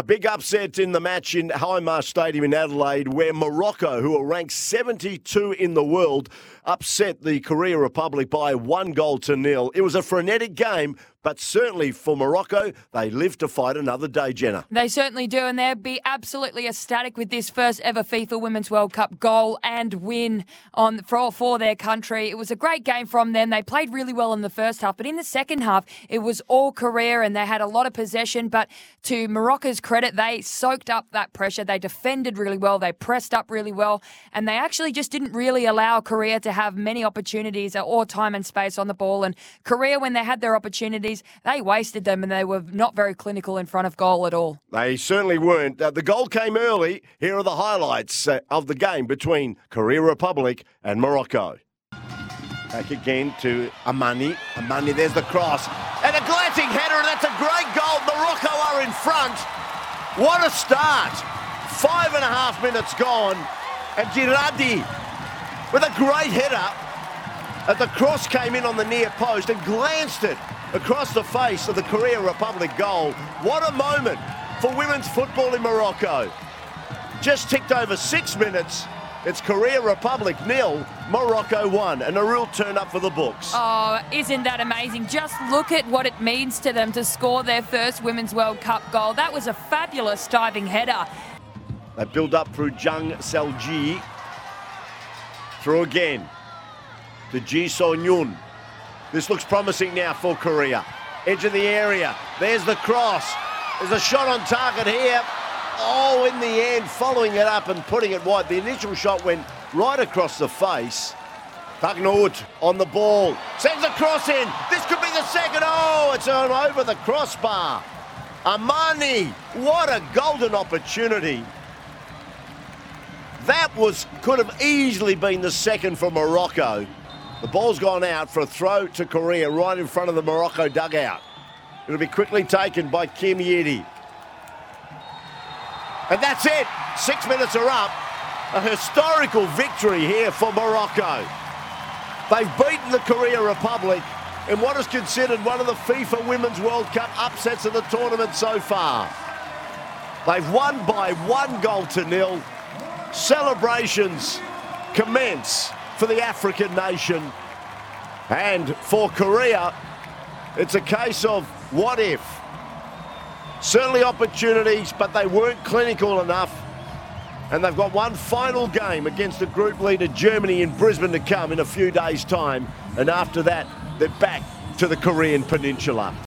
A big upset in the match in Hindmarsh Stadium in Adelaide, where Morocco, who are ranked 72 in the world, upset the Korea Republic by one goal to nil. It was a frenetic game, but certainly for Morocco, they live to fight another day, Jenna. They certainly do, and they'll be absolutely ecstatic with this first ever FIFA Women's World Cup goal and win on for, for their country. It was a great game from them. They played really well in the first half, but in the second half, it was all Korea and they had a lot of possession. But to Morocco's credit, they soaked up that pressure. They defended really well, they pressed up really well, and they actually just didn't really allow Korea to have many opportunities or time and space on the ball. And Korea, when they had their opportunities, they wasted them and they were not very clinical in front of goal at all. They certainly weren't. Uh, the goal came early. Here are the highlights uh, of the game between Korea Republic and Morocco. Back again to Amani. Amani, there's the cross. And a glancing header, and that's a great goal. Morocco are in front. What a start. Five and a half minutes gone. And Jraidi with a great header. As the cross came in on the near post and glanced it across the face of the Korea Republic goal. What a moment for women's football in Morocco. Just ticked over six minutes. It's Korea Republic nil, Morocco one, and a real turn up for the books. Oh, isn't that amazing? Just look at what it means to them to score their first Women's World Cup goal. That was a fabulous diving header. They build up through Jang Sel-gi. Through again to Ji So-yun. This looks promising now for Korea. Edge of the area. There's the cross. There's a shot on target here. Oh, in the end, following it up and putting it wide. The initial shot went right across the face. Tagnaout on the ball. Sends a cross in. This could be the second. Oh, it's on over the crossbar. Amani, what a golden opportunity. That was could have easily been the second for Morocco. The ball's gone out for a throw to Korea right in front of the Morocco dugout. It'll be quickly taken by Kim Hye-ri. And that's it. Six minutes are up. A historical victory here for Morocco. They've beaten the Korea Republic in what is considered one of the FIFA Women's World Cup upsets of the tournament so far. They've won by one goal to nil. Celebrations commence for the African nation. And for Korea, it's a case of what if. Certainly opportunities, but they weren't clinical enough. And they've got one final game against the group leader Germany in Brisbane to come in a few days' time. And after that, they're back to the Korean Peninsula.